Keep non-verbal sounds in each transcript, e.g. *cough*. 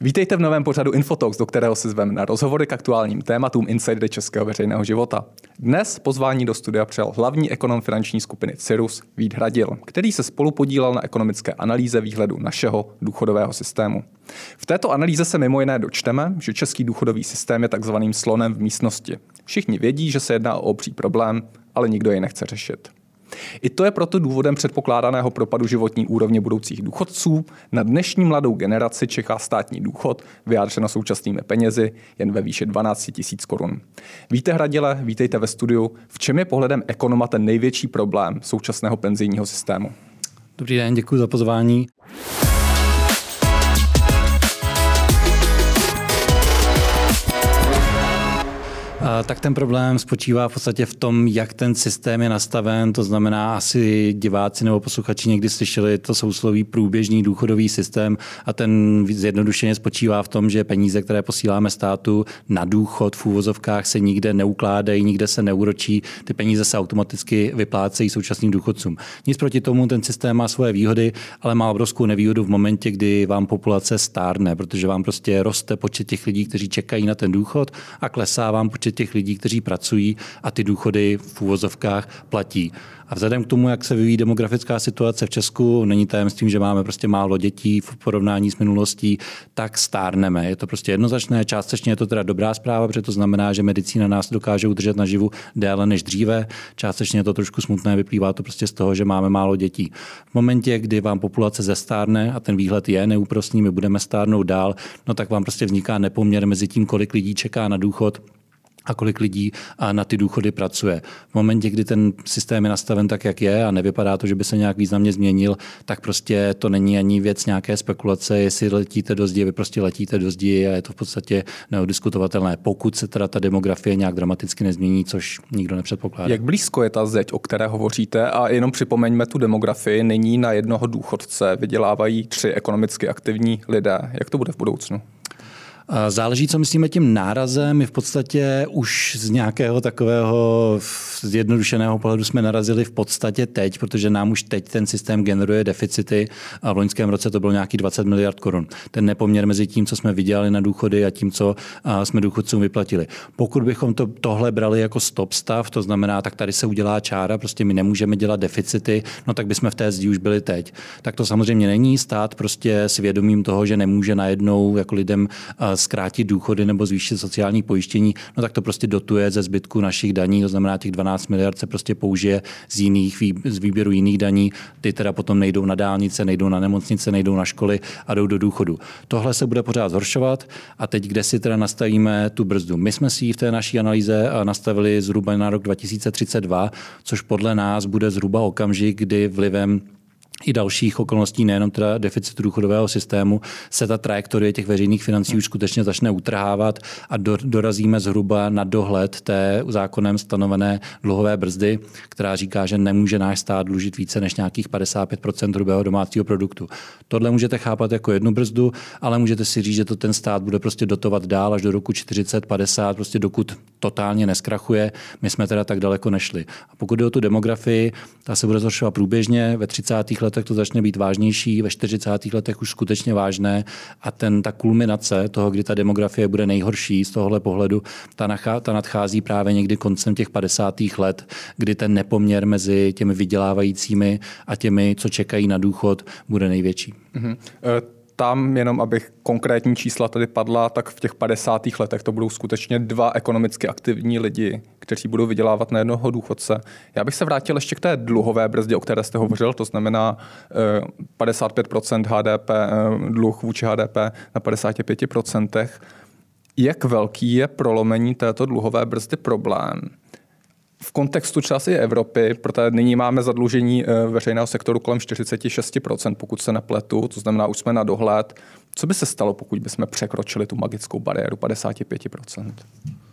Vítejte v novém pořadu Infotox, do kterého si zveme na rozhovory k aktuálním tématům insidery českého veřejného života. Dnes pozvání do studia přijal hlavní ekonom finanční skupiny Cirrus Vít Hradil, který se spolu podílel na ekonomické analýze výhledu našeho důchodového systému. V této analýze se mimo jiné dočteme, že český důchodový systém je takzvaným slonem v místnosti. Všichni vědí, že se jedná o obří problém, ale nikdo jej nechce řešit. I to je proto důvodem předpokládaného propadu životní úrovně budoucích důchodců. Na dnešní mladou generaci čeká státní důchod, vyjádřeno současnými penězi, jen ve výši 12 tisíc korun. Víte, Hradile, vítejte ve studiu. V čem je pohledem ekonoma ten největší problém současného penzijního systému? Dobrý den, děkuji za pozvání. Tak ten problém spočívá v podstatě v tom, jak ten systém je nastaven. To znamená, asi diváci nebo posluchači někdy slyšeli to sousloví průběžný důchodový systém a ten zjednodušeně spočívá v tom, že peníze, které posíláme státu na důchod v úvozovkách se nikde neukládají, nikde se neuročí, ty peníze se automaticky vyplácejí současným důchodcům. Nic proti tomu, ten systém má svoje výhody, ale má obrovskou nevýhodu v momentě, kdy vám populace stárne, protože vám prostě roste počet těch lidí, kteří čekají na ten důchod a klesá vám počet těch lidí, kteří pracují a ty důchody v úvozovkách platí. A vzhledem k tomu, jak se vyvíjí demografická situace v Česku, není tajemstvím, že máme prostě málo dětí v porovnání s minulostí, tak stárneme. Je to prostě jednoznačné, částečně je to teda dobrá zpráva, protože to znamená, že medicína nás dokáže udržet naživu déle než dříve. Částečně je to trošku smutné, vyplývá to prostě z toho, že máme málo dětí. V momentě, kdy vám populace zestárne a ten výhled je neúprostný, my budeme stárnout dál, no tak vám prostě vzniká nepoměr mezi tím, kolik lidí čeká na důchod a kolik lidí na ty důchody pracuje. V momentě, kdy ten systém je nastaven tak, jak je a nevypadá to, že by se nějak významně změnil, tak prostě to není ani věc nějaké spekulace, jestli letíte do zdi, vy prostě letíte do zdi a je to v podstatě neodiskutovatelné, pokud se teda ta demografie nějak dramaticky nezmění, což nikdo nepředpokládá. Jak blízko je ta zeď, o které hovoříte? A jenom připomeňme tu demografii, nyní na jednoho důchodce vydělávají tři ekonomicky aktivní lidé. Jak to bude v budoucnu? Záleží, co myslíme tím nárazem. My v podstatě už z nějakého takového zjednodušeného pohledu jsme narazili v podstatě teď, protože nám už teď ten systém generuje deficity a v loňském roce to bylo nějaký 20 miliard korun. Ten nepoměr mezi tím, co jsme vydělali na důchody a tím, co jsme důchodcům vyplatili. Pokud bychom to, tohle brali jako stop stav, to znamená, tak tady se udělá čára, prostě my nemůžeme dělat deficity, no tak bychom v té zdi už byli teď. Tak to samozřejmě není. Stát prostě svědomím toho, že nemůže najednou jako lidem zkrátit důchody nebo zvýšit sociální pojištění, no tak to prostě dotuje ze zbytku našich daní, to znamená těch 12 miliard se prostě použije z jiných, z výběru jiných daní, ty teda potom nejdou na dálnice, nejdou na nemocnice, nejdou na školy a jdou do důchodu. Tohle se bude pořád zhoršovat a teď kde si teda nastavíme tu brzdu. My jsme si ji v té naší analýze nastavili zhruba na rok 2032, což podle nás bude zhruba okamžik, kdy vlivem i dalších okolností, nejenom teda deficitu důchodového systému, se ta trajektorie těch veřejných financí už skutečně začne utrhávat a do, dorazíme zhruba na dohled té zákonem stanovené dluhové brzdy, která říká, že nemůže náš stát dlužit více než nějakých 55% hrubého domácího produktu. Tohle můžete chápat jako jednu brzdu, ale můžete si říct, že to ten stát bude prostě dotovat dál až do roku 40, 50, prostě dokud totálně neskrachuje. My jsme teda tak daleko nešli. A pokud jde o tu demografii, ta se bude zhoršovat průběžně. Ve 30. letech to začne být vážnější, ve 40. letech už skutečně vážné a ten, ta kulminace toho, kdy ta demografie bude nejhorší z tohohle pohledu, ta, nachá, ta nadchází právě někdy koncem těch 50. let, kdy ten nepoměr mezi těmi vydělávajícími a těmi, co čekají na důchod, bude největší. Mm-hmm tam, jenom abych konkrétní čísla tady padla, tak v těch 50. letech to budou skutečně dva ekonomicky aktivní lidi, kteří budou vydělávat na jednoho důchodce. Já bych se vrátil ještě k té dluhové brzdě, o které jste hovořil, to znamená 55% HDP, dluh vůči HDP na 55%. Jak velký je prolomení této dluhové brzdy problém? V kontextu části Evropy, protože nyní máme zadlužení eh, veřejného sektoru kolem 46%, pokud se nepletu, to znamená, už jsme na dohled. Co by se stalo, pokud bychom překročili tu magickou bariéru 55%?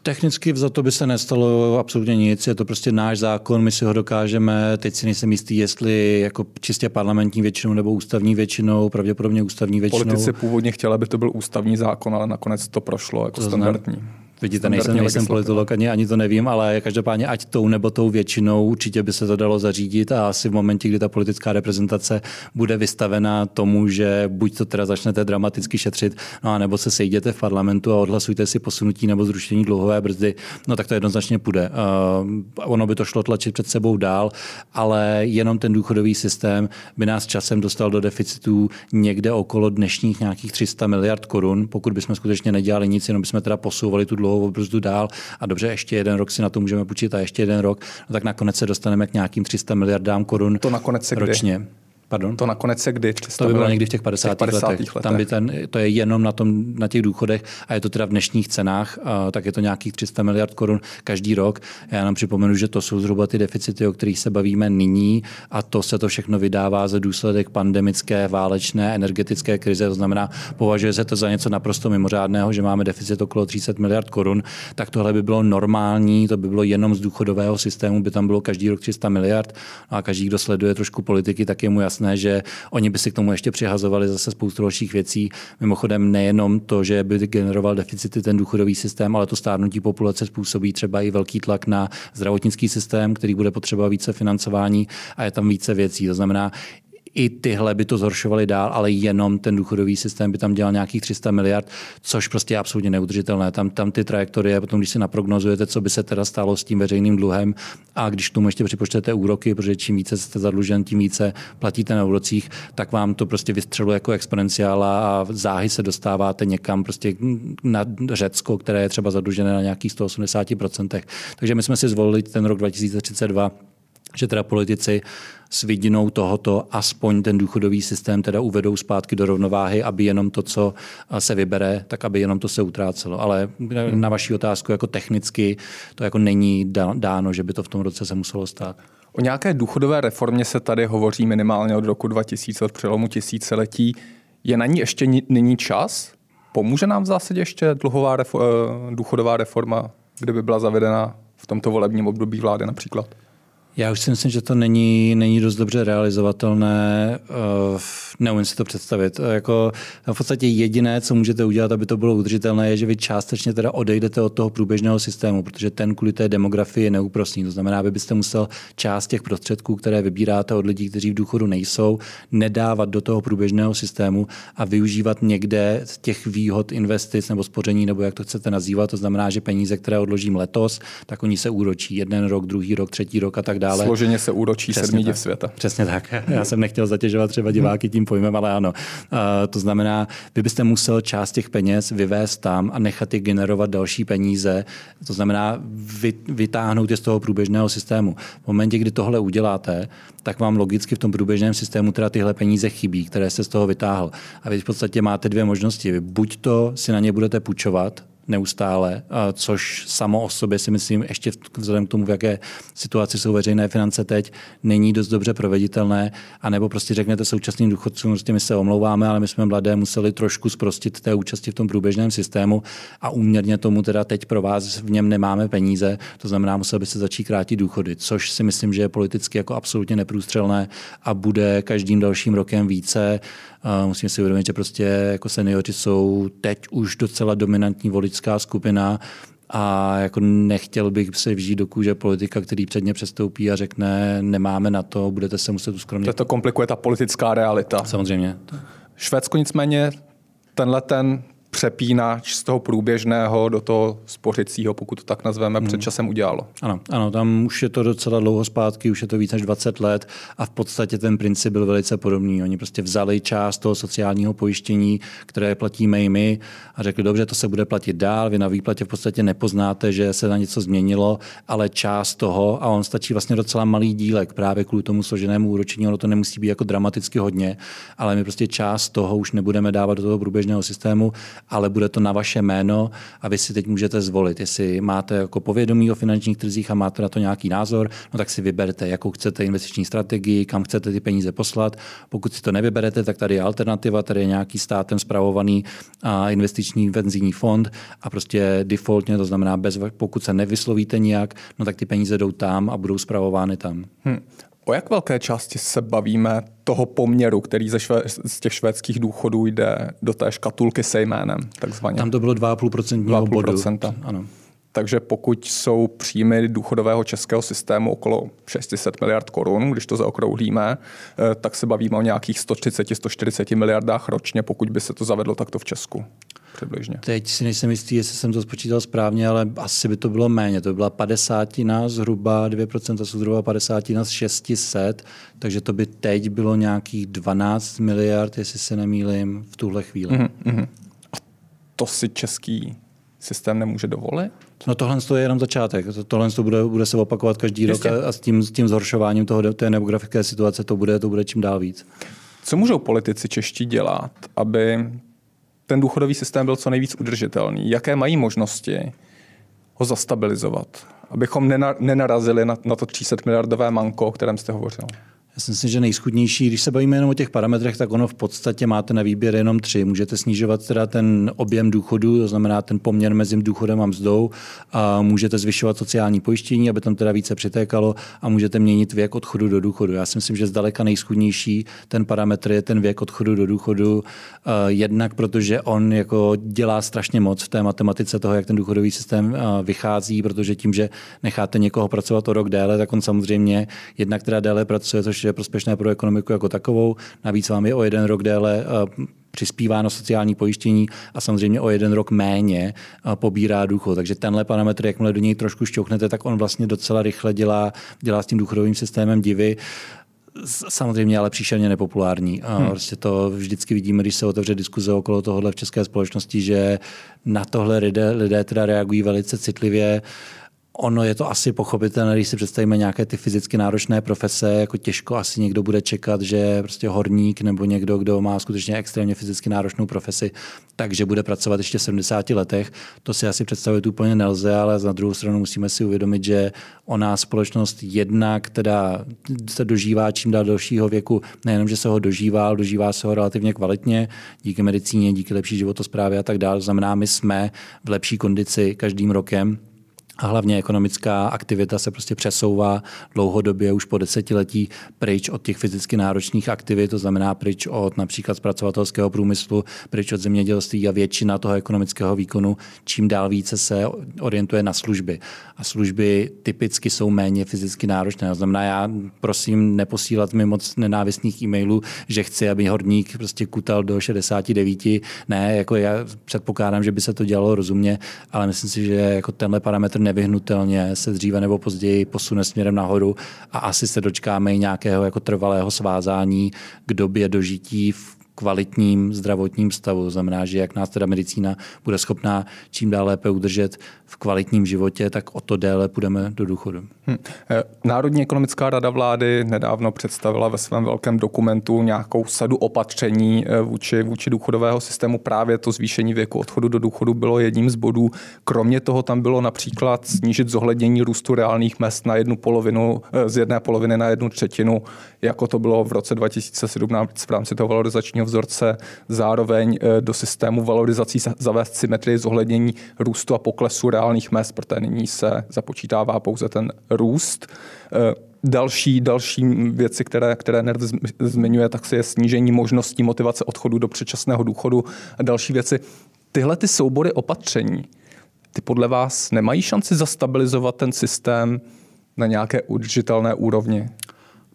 Technicky za to by se nestalo absolutně nic, je to prostě náš zákon, my si ho dokážeme, teď si nejsem jistý, jestli jako čistě parlamentní většinou nebo ústavní většinou, pravděpodobně ústavní většinou. Politici původně chtěli, aby to byl ústavní zákon, ale nakonec to prošlo jako to standardní. Znam, Vidíte, nejsem, nejsem politolog, ani, ani to nevím, ale každopádně ať tou nebo tou většinou určitě by se to dalo zařídit a asi v momentě, kdy ta politická reprezentace bude vystavena tomu, že buď to teda začnete dramaticky šetřit, no a nebo se sejděte v parlamentu a odhlasujte si posunutí nebo zrušení dluhové brzdy, no tak to jednoznačně půjde. Uh, ono by to šlo tlačit před sebou dál, ale jenom ten důchodový systém by nás časem dostal do deficitů někde okolo dnešních nějakých 300 miliard korun, pokud bychom skutečně nedělali nic, jenom bychom teda posouvali tu dluhovou brzdu dál a dobře, ještě jeden rok si na to můžeme počítat a ještě jeden rok, no tak nakonec se dostaneme k nějakým 300 miliardám korun to nakonec se ročně. Kdy? Pardon? To nakonec se kdy? To by bylo někdy v těch 50. Těch 50. letech. letech. Tam by ten, to je jenom na, tom, na těch důchodech a je to teda v dnešních cenách, a, tak je to nějakých 300 miliard korun každý rok. Já nám připomenu, že to jsou zhruba ty deficity, o kterých se bavíme nyní a to se to všechno vydává za důsledek pandemické, válečné, energetické krize. To znamená, považuje se to za něco naprosto mimořádného, že máme deficit okolo 30 miliard korun, tak tohle by bylo normální, to by bylo jenom z důchodového systému, by tam bylo každý rok 300 miliard no a každý, kdo sleduje trošku politiky, tak je mu jasné, jasné, že oni by si k tomu ještě přihazovali zase spoustu dalších věcí. Mimochodem nejenom to, že by generoval deficity ten důchodový systém, ale to stárnutí populace způsobí třeba i velký tlak na zdravotnický systém, který bude potřeba více financování a je tam více věcí. To znamená, i tyhle by to zhoršovaly dál, ale jenom ten důchodový systém by tam dělal nějakých 300 miliard, což prostě je absolutně neudržitelné. Tam, tam ty trajektorie, potom když si naprognozujete, co by se teda stalo s tím veřejným dluhem a když k tomu ještě připočtete úroky, protože čím více jste zadlužen, tím více platíte na úrocích, tak vám to prostě vystřeluje jako exponenciála a záhy se dostáváte někam prostě na Řecko, které je třeba zadlužené na nějakých 180%. Takže my jsme si zvolili ten rok 2032 že teda politici s vidinou tohoto aspoň ten důchodový systém teda uvedou zpátky do rovnováhy, aby jenom to, co se vybere, tak aby jenom to se utrácelo. Ale na vaši otázku jako technicky to jako není dáno, že by to v tom roce se muselo stát. O nějaké důchodové reformě se tady hovoří minimálně od roku 2000, od přelomu tisíciletí. Je na ní ještě nyní čas? Pomůže nám v zásadě ještě dluhová refo- eh, důchodová reforma, kdyby byla zavedena v tomto volebním období vlády například? Já už si myslím, že to není, není dost dobře realizovatelné. Uh, neumím si to představit. Uh, jako v podstatě jediné, co můžete udělat, aby to bylo udržitelné, je, že vy částečně teda odejdete od toho průběžného systému, protože ten kvůli té demografii je neúprostný. To znamená, aby byste musel část těch prostředků, které vybíráte od lidí, kteří v důchodu nejsou, nedávat do toho průběžného systému a využívat někde z těch výhod investic nebo spoření, nebo jak to chcete nazývat. To znamená, že peníze, které odložím letos, tak oni se úročí jeden rok, druhý rok, třetí rok a tak dále. Složeně se úročí Přesně sedmí světa. Přesně tak. Já jsem nechtěl zatěžovat třeba diváky tím pojmem, ale ano. Uh, to znamená, vy byste musel část těch peněz vyvést tam a nechat je generovat další peníze. To znamená vy, vytáhnout je z toho průběžného systému. V momentě, kdy tohle uděláte, tak vám logicky v tom průběžném systému teda tyhle peníze chybí, které se z toho vytáhl. A vy v podstatě máte dvě možnosti. Vy buď to si na ně budete půjčovat, neustále, což samo o sobě si myslím, ještě vzhledem k tomu, v jaké situaci jsou veřejné finance teď, není dost dobře proveditelné, anebo prostě řeknete současným důchodcům, že my se omlouváme, ale my jsme mladé museli trošku zprostit té účasti v tom průběžném systému a úměrně tomu teda teď pro vás v něm nemáme peníze, to znamená, musel by se začít krátit důchody, což si myslím, že je politicky jako absolutně neprůstřelné a bude každým dalším rokem více Musíme si uvědomit, že prostě jako seniori jsou teď už docela dominantní voličská skupina a jako nechtěl bych se vžít do kůže politika, který předně přestoupí a řekne, nemáme na to, budete se muset uskromnit. To komplikuje ta politická realita. Samozřejmě. Švédsko nicméně tenhle ten přepínač z toho průběžného do toho spořicího, pokud to tak nazveme, hmm. před časem udělalo. Ano, ano, tam už je to docela dlouho zpátky, už je to víc než 20 let a v podstatě ten princip byl velice podobný. Oni prostě vzali část toho sociálního pojištění, které platíme i my a řekli, dobře, to se bude platit dál, vy na výplatě v podstatě nepoznáte, že se na něco změnilo, ale část toho, a on stačí vlastně docela malý dílek právě kvůli tomu složenému úročení, ono to nemusí být jako dramaticky hodně, ale my prostě část toho už nebudeme dávat do toho průběžného systému ale bude to na vaše jméno a vy si teď můžete zvolit, jestli máte jako povědomí o finančních trzích a máte na to nějaký názor, no tak si vyberte, jakou chcete investiční strategii, kam chcete ty peníze poslat. Pokud si to nevyberete, tak tady je alternativa, tady je nějaký státem zpravovaný investiční penzijní fond a prostě defaultně, to znamená, bez, pokud se nevyslovíte nijak, no tak ty peníze jdou tam a budou zpravovány tam. Hmm. O jak velké části se bavíme toho poměru, který ze šve, z těch švédských důchodů jde do té škatulky se jménem, takzvaně? Tam to bylo 2,5% bodu. Ano. Takže pokud jsou příjmy důchodového českého systému okolo 600 miliard korun, když to zaokrouhlíme, eh, tak se bavíme o nějakých 130-140 miliardách ročně, pokud by se to zavedlo takto v Česku. Přibližně. Teď si nejsem jistý, jestli jsem to spočítal správně, ale asi by to bylo méně. To by byla 50 zhruba, 2% jsou zhruba 50 z 600, takže to by teď bylo nějakých 12 miliard, jestli se nemýlím, v tuhle chvíli. Mm-hmm. A to si český systém nemůže dovolit? No tohle je jenom začátek. Tohle to bude, bude se opakovat každý Jistě. rok a, a s, tím, s tím zhoršováním toho, té demografické situace to bude, to bude čím dál víc. Co můžou politici čeští dělat, aby ten důchodový systém byl co nejvíc udržitelný? Jaké mají možnosti ho zastabilizovat? Abychom nenarazili na, na to 300 miliardové manko, o kterém jste hovořil. Si myslím, že nejschudnější, když se bavíme jenom o těch parametrech, tak ono v podstatě máte na výběr jenom tři. Můžete snižovat teda ten objem důchodu, to znamená ten poměr mezi důchodem a mzdou, a můžete zvyšovat sociální pojištění, aby tam teda více přitékalo a můžete měnit věk odchodu do důchodu. Já si myslím, že zdaleka nejschudnější ten parametr je ten věk odchodu do důchodu, jednak protože on jako dělá strašně moc v té matematice toho, jak ten důchodový systém vychází, protože tím, že necháte někoho pracovat o rok déle, tak on samozřejmě jednak teda déle pracuje, což je prospěšné pro ekonomiku jako takovou. Navíc vám je o jeden rok déle eh, přispívá na sociální pojištění a samozřejmě o jeden rok méně eh, pobírá důchod. Takže tenhle parametr, jakmile do něj trošku šťouchnete, tak on vlastně docela rychle dělá, dělá s tím důchodovým systémem divy samozřejmě ale příšerně nepopulární. A hmm. prostě to vždycky vidíme, když se otevře diskuze okolo tohohle v české společnosti, že na tohle lidé, lidé teda reagují velice citlivě. Ono je to asi pochopitelné, když si představíme nějaké ty fyzicky náročné profese, jako těžko asi někdo bude čekat, že prostě horník nebo někdo, kdo má skutečně extrémně fyzicky náročnou profesi, takže bude pracovat ještě v 70 letech. To si asi představit úplně nelze, ale na druhou stranu musíme si uvědomit, že ona společnost jednak teda se dožívá čím dál dalšího věku, nejenom, že se ho dožívá, ale dožívá se ho relativně kvalitně, díky medicíně, díky lepší životosprávě a tak dále. Znamená, my jsme v lepší kondici každým rokem a hlavně ekonomická aktivita se prostě přesouvá dlouhodobě už po desetiletí pryč od těch fyzicky náročných aktivit, to znamená pryč od například zpracovatelského průmyslu, pryč od zemědělství a většina toho ekonomického výkonu čím dál více se orientuje na služby. A služby typicky jsou méně fyzicky náročné. To znamená, já prosím neposílat mi moc nenávistných e-mailů, že chci, aby horník prostě kutal do 69. Ne, jako já předpokládám, že by se to dělalo rozumně, ale myslím si, že jako tenhle parametr nevyhnutelně se dříve nebo později posune směrem nahoru a asi se dočkáme i nějakého jako trvalého svázání k době dožití v kvalitním zdravotním stavu. Znamená, že jak nás teda medicína bude schopná čím dál lépe udržet v kvalitním životě, tak o to déle půjdeme do důchodu. Hmm. Národní ekonomická rada vlády nedávno představila ve svém velkém dokumentu nějakou sadu opatření eh, vůči, vůči důchodového systému. Právě to zvýšení věku odchodu do důchodu bylo jedním z bodů. Kromě toho tam bylo například snížit zohlednění růstu reálných mest na jednu polovinu, eh, z jedné poloviny na jednu třetinu, jako to bylo v roce 2017 v rámci toho valorizačního vzorce. Zároveň do systému valorizací zavést symetrii zohlednění růstu a poklesu reálných mest, protože nyní se započítává pouze ten růst. Eh, další, další věci, které, které NERV zmiňuje, tak je snížení možností motivace odchodu do předčasného důchodu a další věci. Tyhle ty soubory opatření, ty podle vás nemají šanci zastabilizovat ten systém na nějaké udržitelné úrovni?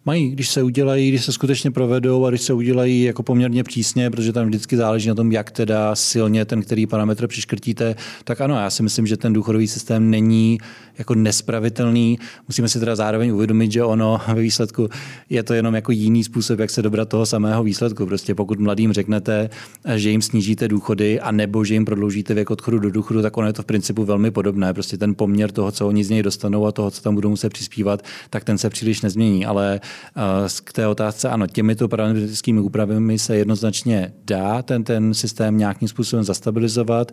Mají, když se udělají, když se skutečně provedou a když se udělají jako poměrně přísně, protože tam vždycky záleží na tom, jak teda silně ten který parametr přiškrtíte, tak ano, já si myslím, že ten důchodový systém není jako nespravitelný. Musíme si teda zároveň uvědomit, že ono ve výsledku je to jenom jako jiný způsob, jak se dobrat toho samého výsledku. Prostě pokud mladým řeknete, že jim snížíte důchody a nebo že jim prodloužíte věk odchodu do důchodu, tak ono je to v principu velmi podobné. Prostě ten poměr toho, co oni z něj dostanou a toho, co tam budou muset přispívat, tak ten se příliš nezmění. Ale Eh, k té otázce, ano, těmito parametrickými úpravami se jednoznačně dá ten, ten systém nějakým způsobem zastabilizovat.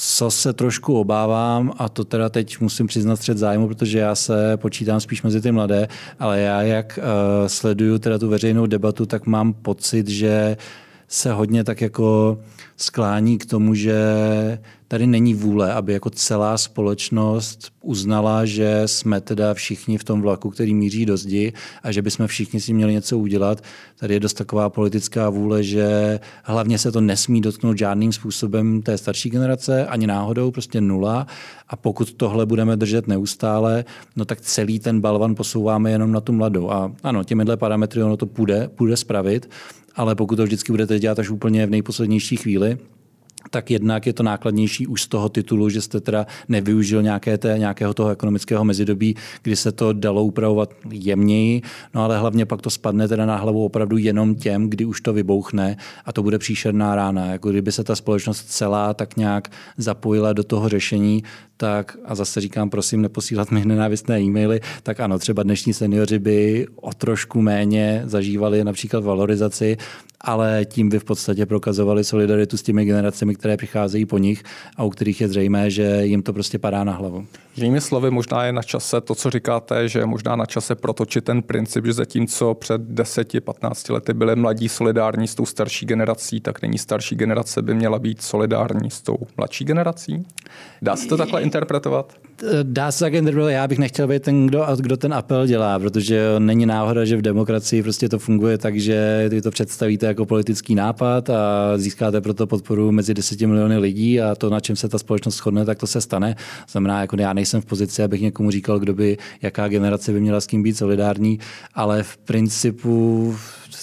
Co se trošku obávám, a to teda teď musím přiznat střed zájmu, protože já se počítám spíš mezi ty mladé, ale já jak uh, sleduju teda tu veřejnou debatu, tak mám pocit, že se hodně tak jako sklání k tomu, že tady není vůle, aby jako celá společnost uznala, že jsme teda všichni v tom vlaku, který míří do zdi a že bychom všichni si měli něco udělat. Tady je dost taková politická vůle, že hlavně se to nesmí dotknout žádným způsobem té starší generace, ani náhodou, prostě nula. A pokud tohle budeme držet neustále, no tak celý ten balvan posouváme jenom na tu mladou. A ano, těmihle parametry ono to půjde, půjde spravit, ale pokud to vždycky budete dělat až úplně v nejposlednější chvíli, tak jednak je to nákladnější už z toho titulu, že jste teda nevyužil nějaké té, nějakého toho ekonomického mezidobí, kdy se to dalo upravovat jemněji, no ale hlavně pak to spadne teda na hlavu opravdu jenom těm, kdy už to vybouchne a to bude příšerná rána. Jako kdyby se ta společnost celá tak nějak zapojila do toho řešení, tak a zase říkám, prosím, neposílat mi nenávistné e-maily, tak ano, třeba dnešní seniori by o trošku méně zažívali například valorizaci, ale tím by v podstatě prokazovali solidaritu s těmi generacemi, které přicházejí po nich a u kterých je zřejmé, že jim to prostě padá na hlavu. Jinými slovy, možná je na čase to, co říkáte, že je možná na čase protočit ten princip, že zatímco před 10-15 lety byli mladí solidární s tou starší generací, tak nyní starší generace by měla být solidární s tou mladší generací? Dá se to takhle interpretovat? Dá se tak interpretovat. Já bych nechtěl být ten, kdo, kdo ten apel dělá, protože není náhoda, že v demokracii prostě to funguje tak, že vy to představíte jako politický nápad a získáte proto podporu mezi 10 miliony lidí a to, na čem se ta společnost shodne, tak to se stane. Znamená, jako já nejsem v pozici, abych někomu říkal, kdo by, jaká generace by měla s kým být solidární, ale v principu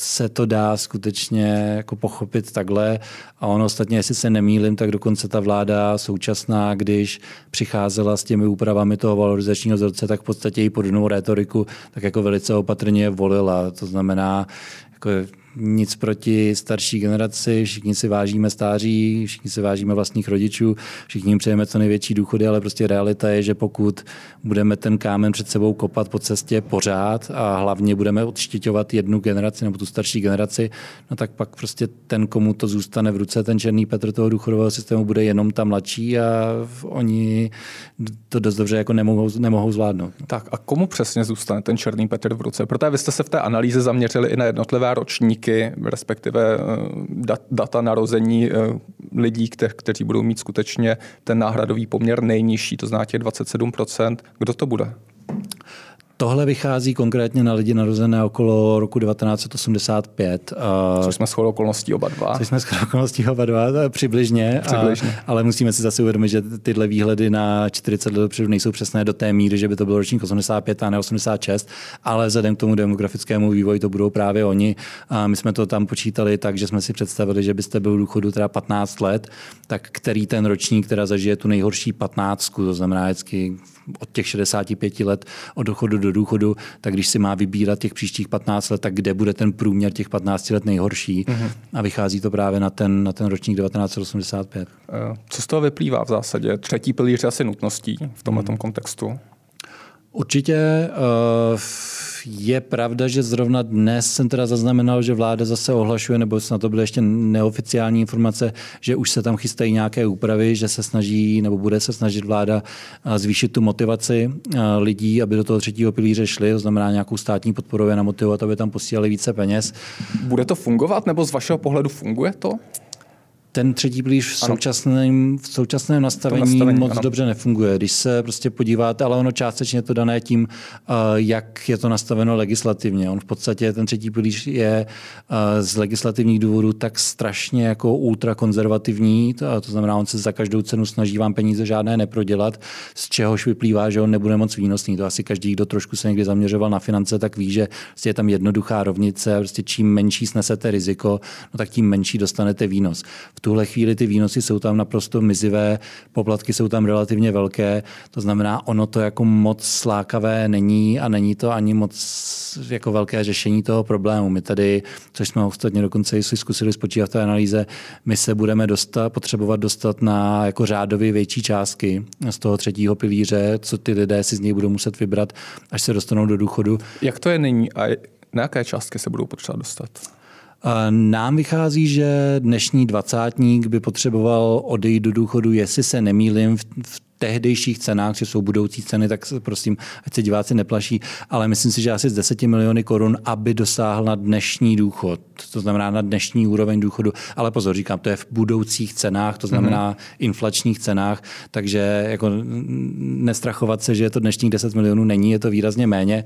se to dá skutečně jako pochopit takhle. A ono ostatně, jestli se nemýlim, tak dokonce ta vláda současná, když přicházela s těmi úpravami toho valorizačního vzorce, tak v podstatě i podobnou retoriku tak jako velice opatrně volila. To znamená, jako nic proti starší generaci, všichni si vážíme stáří, všichni si vážíme vlastních rodičů, všichni jim přejeme co největší důchody, ale prostě realita je, že pokud budeme ten kámen před sebou kopat po cestě pořád a hlavně budeme odštěťovat jednu generaci nebo tu starší generaci, no tak pak prostě ten, komu to zůstane v ruce, ten černý Petr toho důchodového systému bude jenom ta mladší a oni to dost dobře jako nemohou, nemohou zvládnout. Tak a komu přesně zůstane ten černý Petr v ruce? Protože vy jste se v té analýze zaměřili i na jednotlivé ročníky ročníky, respektive eh, data narození eh, lidí, kteří budou mít skutečně ten náhradový poměr nejnižší, to těch 27%. Kdo to bude? Tohle vychází konkrétně na lidi narozené okolo roku 1985. Což jsme shodou okolností oba dva. Což jsme shodou okolností oba dva, přibližně. přibližně. A, ale musíme si zase uvědomit, že tyhle výhledy na 40 let dopředu nejsou přesné do té míry, že by to byl ročník 85 a ne 86, ale vzhledem k tomu demografickému vývoji to budou právě oni. A my jsme to tam počítali tak, že jsme si představili, že byste byl v důchodu teda 15 let, tak který ten ročník teda zažije tu nejhorší 15, to znamená vždycky od těch 65 let od dochodu do důchodu, tak když si má vybírat těch příštích 15 let, tak kde bude ten průměr těch 15 let nejhorší mm-hmm. a vychází to právě na ten, na ten ročník 1985. Eh, co z toho vyplývá v zásadě? Třetí pilíř asi nutností v tomto mm. kontextu? Určitě uh, je pravda, že zrovna dnes jsem teda zaznamenal, že vláda zase ohlašuje, nebo snad to byly ještě neoficiální informace, že už se tam chystají nějaké úpravy, že se snaží, nebo bude se snažit vláda uh, zvýšit tu motivaci uh, lidí, aby do toho třetího pilíře šli, to znamená nějakou státní podporu je namotivovat, aby tam posílali více peněz. Bude to fungovat, nebo z vašeho pohledu funguje to? Ten třetí pilíř v současném, v současném nastavení, nastavení moc ano. dobře nefunguje. Když se prostě podíváte, ale ono částečně to dané tím, eh, jak je to nastaveno legislativně. On v podstatě ten třetí pilíř je eh, z legislativních důvodů tak strašně jako ultrakonzervativní, to, to znamená, on se za každou cenu snaží vám peníze žádné neprodělat, z čehož vyplývá, že on nebude moc výnosný. To asi každý, kdo trošku se někdy zaměřoval na finance, tak ví, že prostě je tam jednoduchá rovnice, prostě čím menší snesete riziko, no tak tím menší dostanete výnos. V tuhle chvíli ty výnosy jsou tam naprosto mizivé, poplatky jsou tam relativně velké, to znamená, ono to jako moc slákavé není a není to ani moc jako velké řešení toho problému. My tady, což jsme ostatně dokonce i si zkusili spočítat v té analýze, my se budeme dostat, potřebovat dostat na jako řádově větší částky z toho třetího pilíře, co ty lidé si z něj budou muset vybrat, až se dostanou do důchodu. Jak to je nyní a na jaké částky se budou potřebovat dostat? Nám vychází, že dnešní dvacátník by potřeboval odejít do důchodu, jestli se nemýlim, v tehdejších cenách, že jsou budoucí ceny, tak prosím, ať se diváci neplaší, ale myslím si, že asi z 10 miliony korun, aby dosáhl na dnešní důchod, to znamená na dnešní úroveň důchodu, ale pozor, říkám, to je v budoucích cenách, to znamená mm-hmm. inflačních cenách, takže jako nestrachovat se, že je to dnešních 10 milionů není, je to výrazně méně.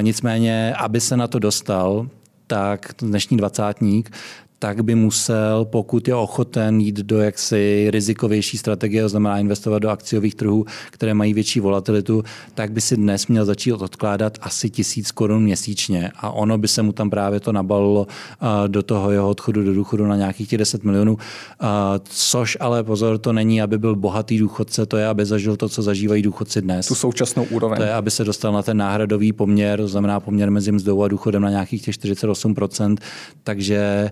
Nicméně, aby se na to dostal, tak dnešní dvacátník, tak by musel, pokud je ochoten jít do jaksi rizikovější strategie, to znamená investovat do akciových trhů, které mají větší volatilitu, tak by si dnes měl začít odkládat asi tisíc korun měsíčně. A ono by se mu tam právě to nabalilo do toho jeho odchodu do důchodu na nějakých těch 10 milionů. Což ale pozor, to není, aby byl bohatý důchodce, to je, aby zažil to, co zažívají důchodci dnes. Tu současnou úroveň. To je, aby se dostal na ten náhradový poměr, to znamená poměr mezi mzdou a důchodem na nějakých těch 48%. Takže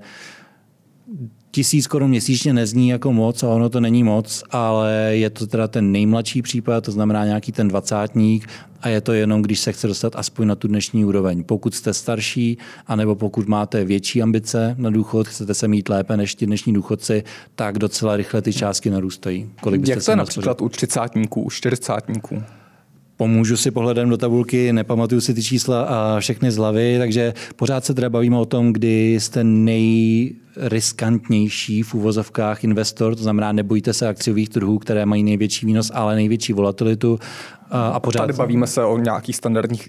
tisíc korun měsíčně nezní jako moc a ono to není moc, ale je to teda ten nejmladší případ, to znamená nějaký ten dvacátník a je to jenom, když se chce dostat aspoň na tu dnešní úroveň. Pokud jste starší, anebo pokud máte větší ambice na důchod, chcete se mít lépe než ti dnešní důchodci, tak docela rychle ty částky narůstají. Kolik Jak to je například u třicátníků, u čtyřicátníků? Pomůžu si pohledem do tabulky, nepamatuju si ty čísla a všechny z hlavy, takže pořád se teda bavíme o tom, kdy jste nejriskantnější v úvozovkách investor, to znamená nebojte se akciových trhů, které mají největší výnos, ale největší volatilitu a pořád... Tady bavíme se o nějakých standardních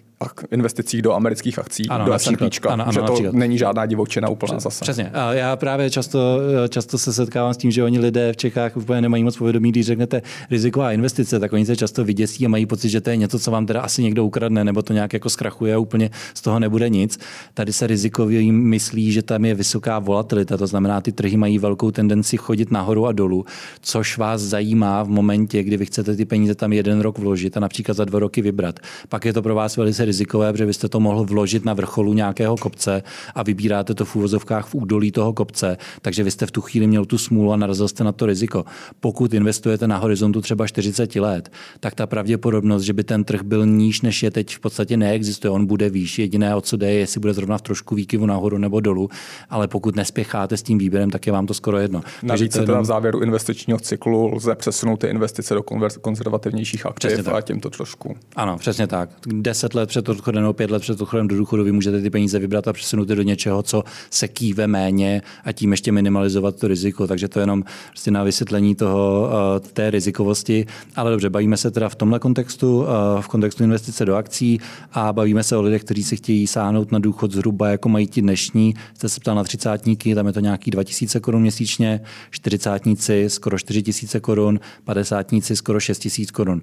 investicích do amerických akcí, ano, do S&P, ano, ano, že to například. není žádná divočina úplná zase. Přesně. A já právě často, často se setkávám s tím, že oni lidé v Čechách úplně nemají moc povědomí, když řeknete riziková investice, tak oni se často vyděsí a mají pocit, že to je něco, co vám teda asi někdo ukradne, nebo to nějak jako zkrachuje a úplně z toho nebude nic. Tady se rizikově myslí, že tam je vysoká volatilita, to znamená, ty trhy mají velkou tendenci chodit nahoru a dolů, což vás zajímá v momentě, kdy vy chcete ty peníze tam jeden rok vložit a například za dva roky vybrat. Pak je to pro vás velice rizikové, protože byste to mohl vložit na vrcholu nějakého kopce a vybíráte to v úvozovkách v údolí toho kopce, takže vy jste v tu chvíli měl tu smůlu a narazil jste na to riziko. Pokud investujete na horizontu třeba 40 let, tak ta pravděpodobnost, že by ten trh byl níž, než je teď v podstatě neexistuje. On bude výš. Jediné, o co jde, je, jestli bude zrovna v trošku výkyvu nahoru nebo dolů, ale pokud nespěcháte s tím výběrem, tak je vám to skoro jedno. Navíc se teda v závěru investičního cyklu lze přesunout ty investice do konzervativnějších aktiv a tím to trošku trošku. Ano, přesně tak. Deset let před odchodem nebo pět let před odchodem do důchodu vy můžete ty peníze vybrat a přesunout je do něčeho, co se kýve méně a tím ještě minimalizovat to riziko. Takže to je jenom prostě na vysvětlení toho, eh, té rizikovosti. Ale dobře, bavíme se teda v tomhle kontextu, eh, v kontextu investice do akcí a bavíme se o lidech, kteří si chtějí sáhnout na důchod zhruba, jako mají ti dnešní. Jste se ptal na třicátníky, tam je to nějaký 2000 korun měsíčně, čtyřicátníci skoro 4000 korun, padesátníci skoro 6000 korun.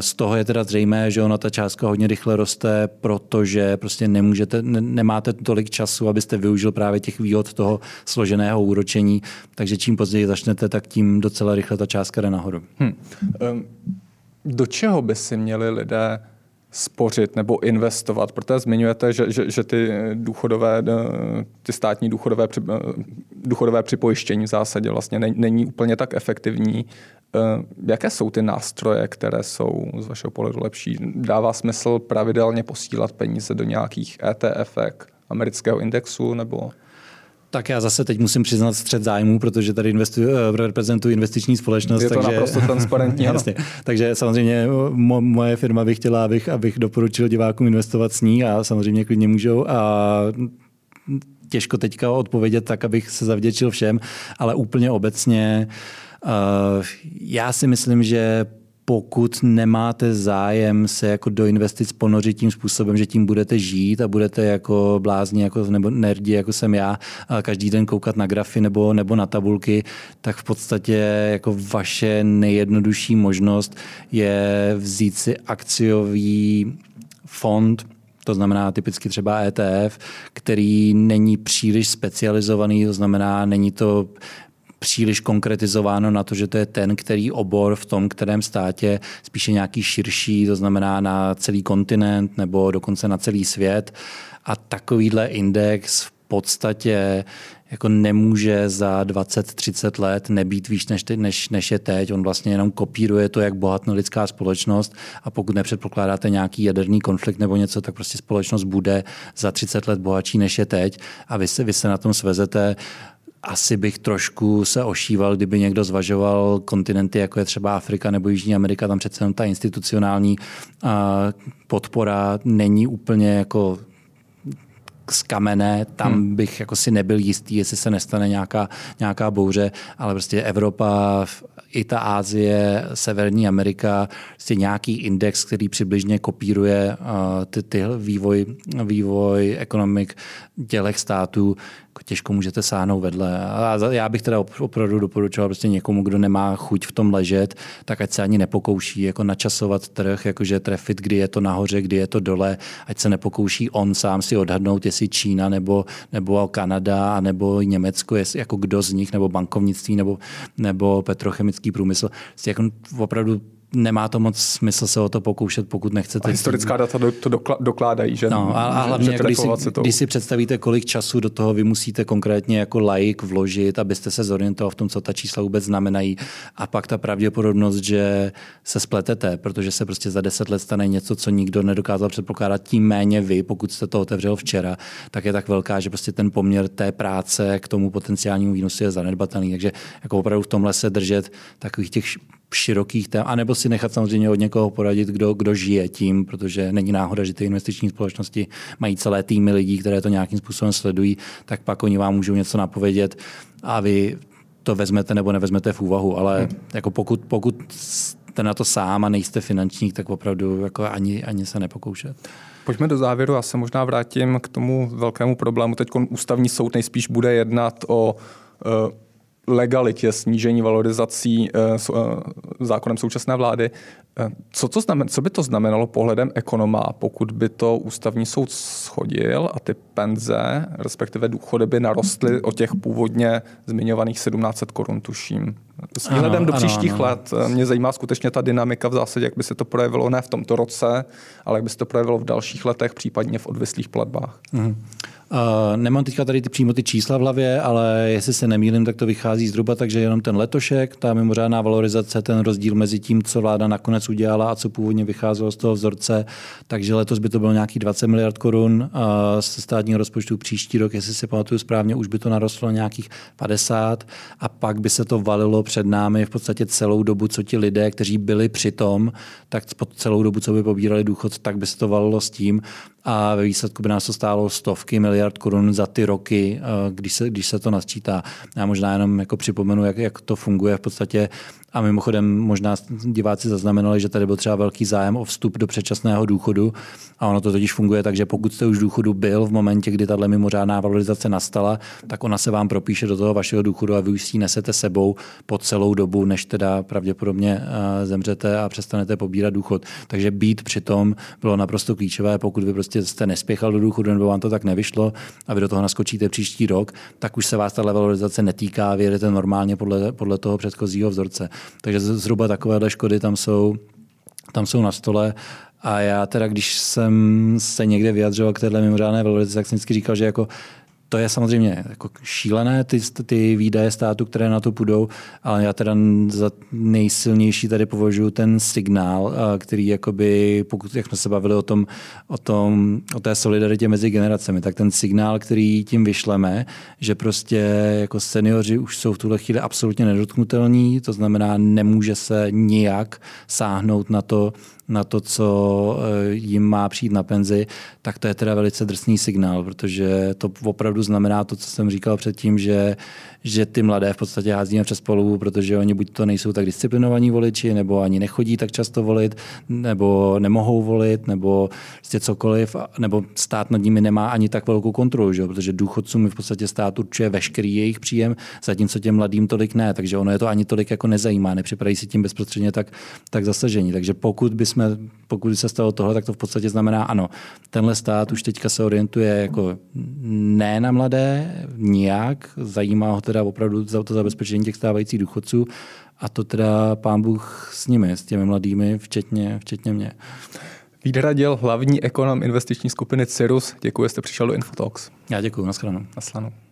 Z toho je teda zřejmé, že ona ta částka hodně rychle roste, protože prostě nemůžete, ne, nemáte tolik času, abyste využil právě těch výhod toho složeného úročení, takže čím později začnete, tak tím docela rychle ta částka jde nahoru. Hmm. Do čeho by si měli lidé spořit nebo investovat, protože zmiňujete, že, že, že ty důchodové, ty státní důchodové, důchodové připojištění v zásadě vlastně není úplně tak efektivní. Eh, jaké jsou ty nástroje, které jsou z vašeho pohledu lepší? Dává smysl pravidelně posílat peníze do nějakých ETF, amerického indexu nebo? Tak já zase teď musím přiznat střed zájmů, protože tady investuji, eh, reprezentuji investiční společnost. Je to takže, naprosto transparentní. *laughs* jasně. Takže samozřejmě mo, moje firma by chtěla, abych, abych doporučil divákům investovat s ní a samozřejmě klidně můžou. A těžko teďka odpovědět tak, abych se zavděčil všem, ale úplně obecně uh, Eh, já si myslím, že pokud nemáte zájem se jako do investic ponořit tím způsobem, že tím budete žít a budete jako blázni jako, nebo nerdi, jako jsem já, a každý den koukat na grafy nebo, nebo na tabulky, tak v podstatě jako vaše nejjednodušší možnost je vzít si akciový fond, to znamená typicky třeba ETF, který není příliš specializovaný, to znamená, není to příliš konkretizováno na to, že to je ten, který obor v tom, kterém státě, spíše nějaký širší, to znamená na celý kontinent nebo dokonce na celý svět. A takovýhle index v podstatě jako nemůže za 20-30 let nebýt výš než, než, než je teď. On vlastně jenom kopíruje to, jak bohatne lidská společnost a pokud nepředpokládáte nějaký jaderný konflikt nebo něco, tak prostě společnost bude za 30 let bohatší než je teď a vy se, vy se na tom svezete asi bych trošku se ošíval, kdyby někdo zvažoval kontinenty, jako je třeba Afrika nebo Jižní Amerika, tam přece jenom ta institucionální podpora není úplně jako z kamene, tam hmm. bych jako si nebyl jistý, jestli se nestane nějaká, nějaká bouře, ale prostě Evropa, i ta Ázie, Severní Amerika, prostě nějaký index, který přibližně kopíruje uh, ty, ty vývoj, vývoj ekonomik tělech států, jako těžko můžete sáhnout vedle. A já bych teda opravdu doporučoval prostě někomu, kdo nemá chuť v tom ležet, tak ať se ani nepokouší jako načasovat trh, jakože trefit, kdy je to nahoře, kdy je to dole, ať se nepokouší on sám si odhadnout, jestli Čína nebo, nebo Kanada nebo Německo, jestli jako kdo z nich, nebo bankovnictví, nebo, nebo petrochemický průmysl. Jako opravdu nemá to moc smysl se o to pokoušet, pokud nechcete. A historická data to dokládají, že? No, a, a hlavně, že když, si, když si představíte, kolik času do toho vy musíte konkrétně jako laik vložit, abyste se zorientoval v tom, co ta čísla vůbec znamenají. A pak ta pravděpodobnost, že se spletete, protože se prostě za deset let stane něco, co nikdo nedokázal předpokládat, tím méně vy, pokud jste to otevřel včera, tak je tak velká, že prostě ten poměr té práce k tomu potenciálnímu výnosu je zanedbatelný. Takže jako opravdu v tomhle se držet takových těch širokých tém, anebo si nechat samozřejmě od někoho poradit, kdo, kdo žije tím, protože není náhoda, že ty investiční společnosti mají celé týmy lidí, které to nějakým způsobem sledují, tak pak oni vám můžou něco napovědět a vy to vezmete nebo nevezmete v úvahu, ale hmm. jako pokud, pokud jste na to sám a nejste finančník, tak opravdu jako ani, ani se nepokoušet. Pojďme do závěru, já se možná vrátím k tomu velkému problému. Teď ústavní soud nejspíš bude jednat o uh, legalitě snížení valorizací eh, eh, zákonem současné vlády. Eh, co, to znamen, co by to znamenalo pohledem ekonoma, pokud by to ústavní soud schodil a ty penze, respektive důchody by narostly o těch původně zmiňovaných 1700 korun, tuším. S výhledem do příštích ano, ano. let mě zajímá skutečně ta dynamika v zásadě, jak by se to projevilo ne v tomto roce, ale jak by se to projevilo v dalších letech, případně v odvislých platbách. Mm. Uh, nemám teďka tady ty, přímo ty čísla v hlavě, ale jestli se nemýlím, tak to vychází zhruba tak, že jenom ten letošek, ta mimořádná valorizace, ten rozdíl mezi tím, co vláda nakonec udělala a co původně vycházelo z toho vzorce, takže letos by to bylo nějaký 20 miliard korun uh, ze státního rozpočtu příští rok, jestli si pamatuju správně, už by to narostlo nějakých 50 a pak by se to valilo před námi v podstatě celou dobu, co ti lidé, kteří byli při tom, tak po celou dobu, co by pobírali důchod, tak by se to valilo s tím. A ve výsledku by nás to stálo stovky miliard korun za ty roky, eh, když se, když se to nasčítá. Já možná jenom jako připomenu, jak, jak to funguje v podstatě a mimochodem možná diváci zaznamenali, že tady byl třeba velký zájem o vstup do předčasného důchodu a ono to totiž funguje tak, že pokud jste už v důchodu byl v momentě, kdy tahle mimořádná valorizace nastala, tak ona se vám propíše do toho vašeho důchodu a vy už si ji nesete sebou po celou dobu, než teda pravděpodobně eh, zemřete a přestanete pobírat důchod. Takže být přitom bylo naprosto klíčové, pokud vy prostě jste nespěchal do důchodu nebo vám to tak nevyšlo a vy do toho naskočíte příští rok, tak už se vás ta valorizace netýká, vy normálně podle, podle toho předchozího vzorce. Takže zhruba takovéhle škody tam jsou, tam jsou na stole. A já teda, když jsem se někde vyjadřoval k téhle mimořádné valorizaci, tak jsem vždycky říkal, že jako to je samozřejmě jako šílené, ty, ty výdaje státu, které na to půjdou, ale já teda za nejsilnější tady považuji ten signál, který jakoby, pokud jak jsme se bavili o tom, o tom, o té solidaritě mezi generacemi, tak ten signál, který tím vyšleme, že prostě jako seniori už jsou v tuhle chvíli absolutně nedotknutelní, to znamená, nemůže se nijak sáhnout na to, na to, co eh, jim má přijít na penzi, tak to je teda velice drsný signál, protože to opravdu znamená to, co jsem říkal předtím, že že ty mladé v podstatě házíme přes polubu, protože oni buď to nejsou tak disciplinovaní voliči, nebo ani nechodí tak často volit, nebo nemohou volit, nebo prostě cokoliv, nebo stát nad nimi nemá ani tak velkou kontrolu, že? protože důchodcům v podstatě stát určuje veškerý jejich příjem, zatímco těm mladým tolik ne, takže ono je to ani tolik jako nezajímá, nepřipadají si tím bezprostředně tak, tak zasažení. Takže pokud, bychom, pokud se stalo tohle, tak to v podstatě znamená, ano, tenhle stát už teďka se orientuje jako ne na mladé, nijak, zajímá ho teda opravdu za to zabezpečení těch stávajících důchodců a to teda pán Bůh s nimi, s těmi mladými, včetně, včetně mě. Vít Hradil, hlavní ekonom investiční skupiny Cirrus. Děkuji, že jste přišel do Infotalks. Já děkuji, nashledanou. Nashledanou.